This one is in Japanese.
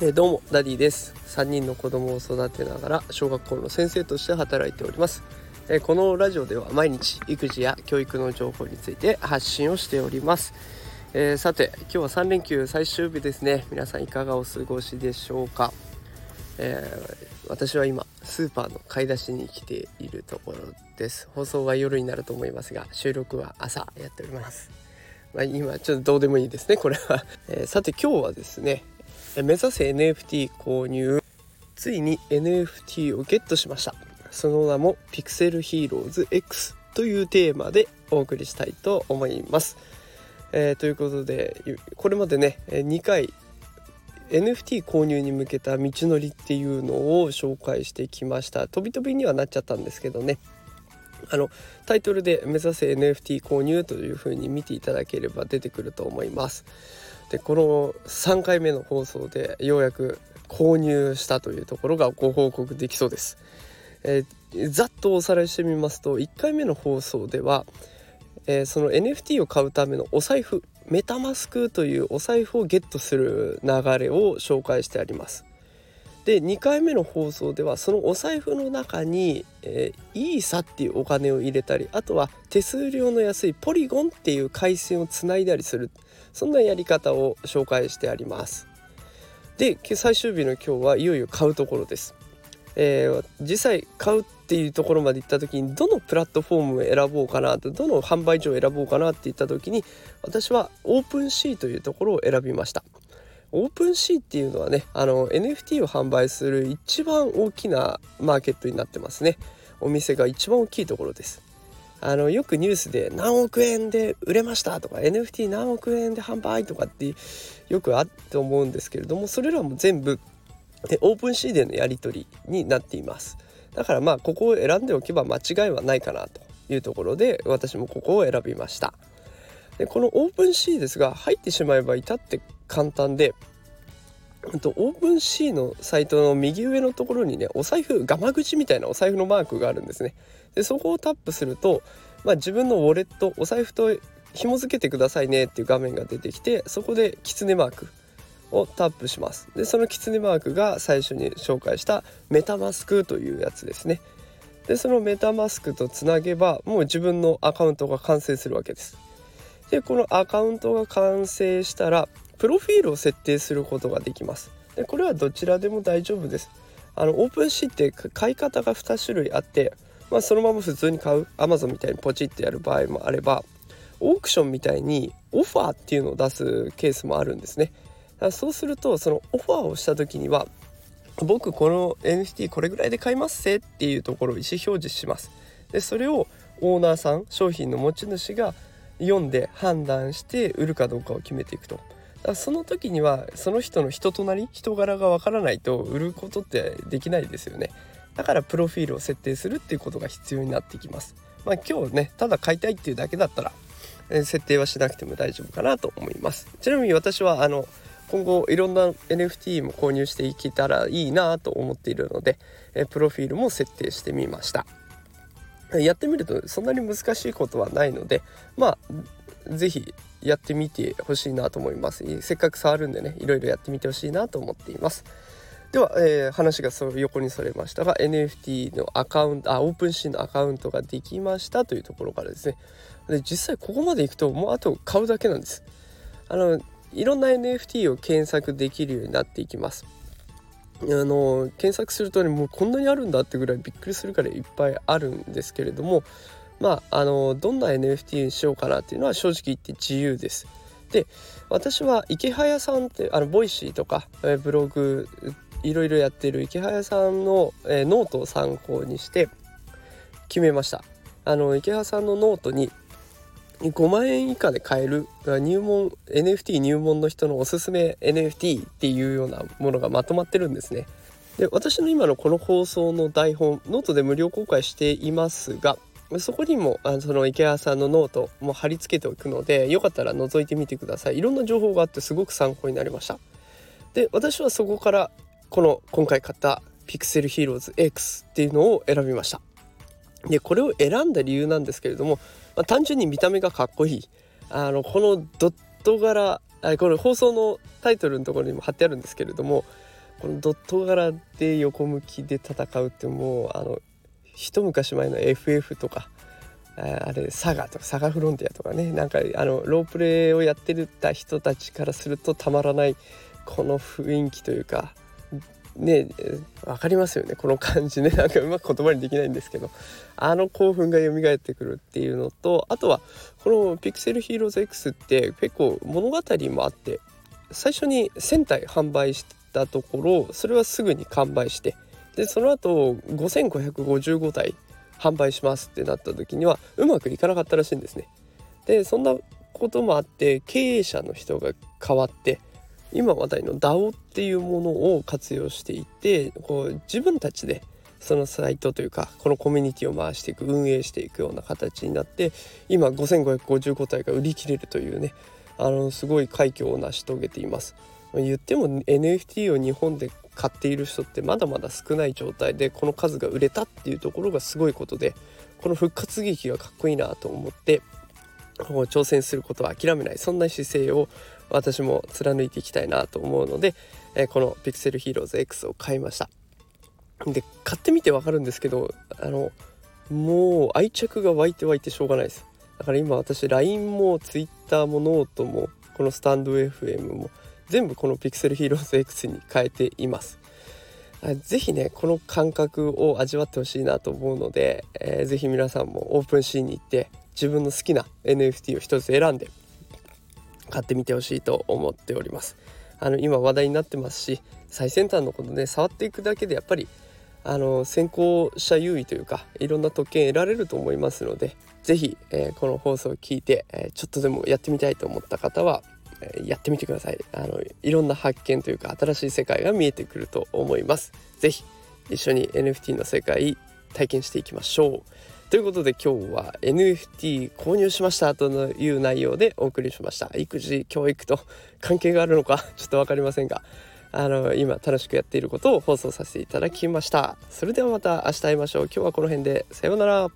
えー、どうもダディです。3人の子供を育てながら小学校の先生として働いております、えー、このラジオでは毎日育児や教育の情報について発信をしております、えー、さて今日は3連休最終日ですね。皆さんいかがお過ごしでしょうか、え私は今スーパーの買い出しに来ているところです。放送は夜になると思いますが収録は朝やっております。まあ、今ちょっとどうでもいいですねこれは、えさて今日はですね目指せ NFT 購入。ついに NFT をゲットしました。その名もピクセルヒーローズ X というテーマでお送りしたいと思います、えー、ということでこれまでね2回 NFT 購入に向けた道のりっていうのを紹介してきました。飛び飛びにはなっちゃったんですけどね。あのタイトルで「目指せ NFT 購入」というふうに見ていただければ出てくると思いますでこの3回目の放送でようやく購入したというところがご報告できそうです。えー、ざっとおさらいしてみますと1回目の放送では、えー、その NFT を買うためのお財布メタマスクというお財布をゲットする流れを紹介してあります。で2回目の放送ではそのお財布の中に、えー、イーサっていうお金を入れたりあとは手数料の安いポリゴンっていう回線をつないだりするそんなやり方を紹介してあります。で最終日の今日はいよいよ買うところです、えー、実際買うっていうところまで行った時にどのプラットフォームを選ぼうかなとどの販売所を選ぼうかなって言った時に私は OpenSea というところを選びました。 OpenSea っていうのはねあの NFT を販売する一番大きなマーケットになってますね。お店が一番大きいところです。あのよくニュースで何億円で売れましたとか NFT 何億円で販売とかってよくあって思うんですけれどもそれらも全部で OpenSea でのやり取りになっています。だからまあここを選んでおけば間違いはないかなというところで私もここを選びました。でこの OpenSea ですが入ってしまえば至って簡単でと OpenSea のサイトの右上のところにねお財布ガマ口みたいなお財布のマークがあるんですね。でそこをタップすると、まあ、自分のウォレットお財布と紐付けてくださいねっていう画面が出てきてそこでキツネマークをタップします。でそのキツネマークが最初に紹介したメタマスクというやつですね。でそのメタマスクとつなげばもう自分のアカウントが完成するわけです。でこのアカウントが完成したらプロフィールを設定することができます。でこれはどちらでも大丈夫です。あのオープンシーって買い方が2種類あって、まあ、そのまま普通に買う。Amazon みたいにポチってやる場合もあればオークションみたいにオファーっていうのを出すケースもあるんですね。そうするとそのオファーをした時には僕この NFT これぐらいで買いますせっていうところを意思表示します。でそれをオーナーさん商品の持ち主が読んで判断して売るかどうかを決めていくと。その時にはその人の人となり人柄がわからないと売ることってできないですよね。だからプロフィールを設定するっていうことが必要になってきます。まあ今日ねただ買いたいっていうだけだったら、え設定はしなくても大丈夫かなと思います。ちなみに私はあの今後いろんな NFT も購入していけたらいいなと思っているので、えプロフィールも設定してみました。やってみるとそんなに難しいことはないのでまあ是非やってみてほしいなと思います。せっかく触るんでねいろいろやってみてほしいなと思っています。では、えー、話がそ横にそれましたが NFT のアカウントあオープンシーンのアカウントができましたというところからですね。で実際ここまでいくともうあと買うだけなんです。あのいろんな NFT を検索できるようになっていきます。あの検索するとねもうこんなにあるんだってぐらいびっくりするからいっぱいあるんですけれどもまああのどんな NFT にしようかなっていうのは正直言って自由です。で私はイケハヤさんってあの Voicy とか、ブログいろいろやってるイケハヤさんの、えノートを参考にして決めました。あのイケハヤさんのノートに5万円以下で買える入門 NFT 入門の人のおすすめ NFT っていうようなものがまとまってるんですね。で私の今のこの放送の台本ノートで無料公開していますがそこにもあそのイケハヤさんのノートも貼り付けておくのでよかったら覗いてみてください。いろんな情報があってすごく参考になりました。で私はそこからこの今回買ったピクセルヒーローズ X っていうのを選びました。でこれを選んだ理由なんですけれども、まあ、単純に見た目がかっこいい。あのこのドット柄これ放送のタイトルのところにも貼ってあるんですけれどもこのドット柄で横向きで戦うってもうあの一昔前の FF とかあれサガとかサガフロンティアとかねなんかあのロープレイをやってるた人たちからするとたまらないこの雰囲気というかね分かりますよねこの感じね。なんかうまく言葉にできないんですけどあの興奮が蘇ってくるっていうのとあとはこの「ピクセルヒーローズ X」って結構物語もあって最初に1000体販売したところそれはすぐに完売してでその後5555体販売しますってなった時にはうまくいかなかったらしいんですね。でそんなこともあって経営者の人が変わって今話題の DAO っていうものを活用していってこう自分たちでそのサイトというかこのコミュニティを回していく運営していくような形になって今5555体が売り切れるというねあのすごい快挙を成し遂げています。言っても NFT を日本で買っている人ってまだまだ少ない状態でこの数が売れたっていうところがすごいことでこの復活劇がかっこいいなと思って挑戦することは諦めない。そんな姿勢を私も貫いていきたいなと思うので、この Pixel Heroes X を買いました。で買ってみてわかるんですけどあのもう愛着が湧いて湧いてしょうがないです。だから今私 LINE も Twitter もノートもこのスタンド FM も全部この Pixel Heroes X に変えています。是非ねこの感覚を味わってほしいなと思うので、えー、ぜひ皆さんも OpenSea に行って自分の好きな NFT を一つ選んで買ってみてほしいと思っております。あの今話題になってますし最先端のことね触っていくだけでやっぱりあの先行者優位というかいろんな特権得られると思いますので是非、えー、この放送を聞いて、えー、ちょっとでもやってみたいと思った方は、やってみてください。あのいろんな発見というか新しい世界が見えてくると思います。是非一緒に NFT の世界体験していきましょう。ということで今日は NFT 購入しましたという内容でお送りしました。育児教育と関係があるのか ちょっと分かりませんがあの今楽しくやっていることを放送させていただきました。それではまた明日会いましょう。今日はこの辺で。さようなら。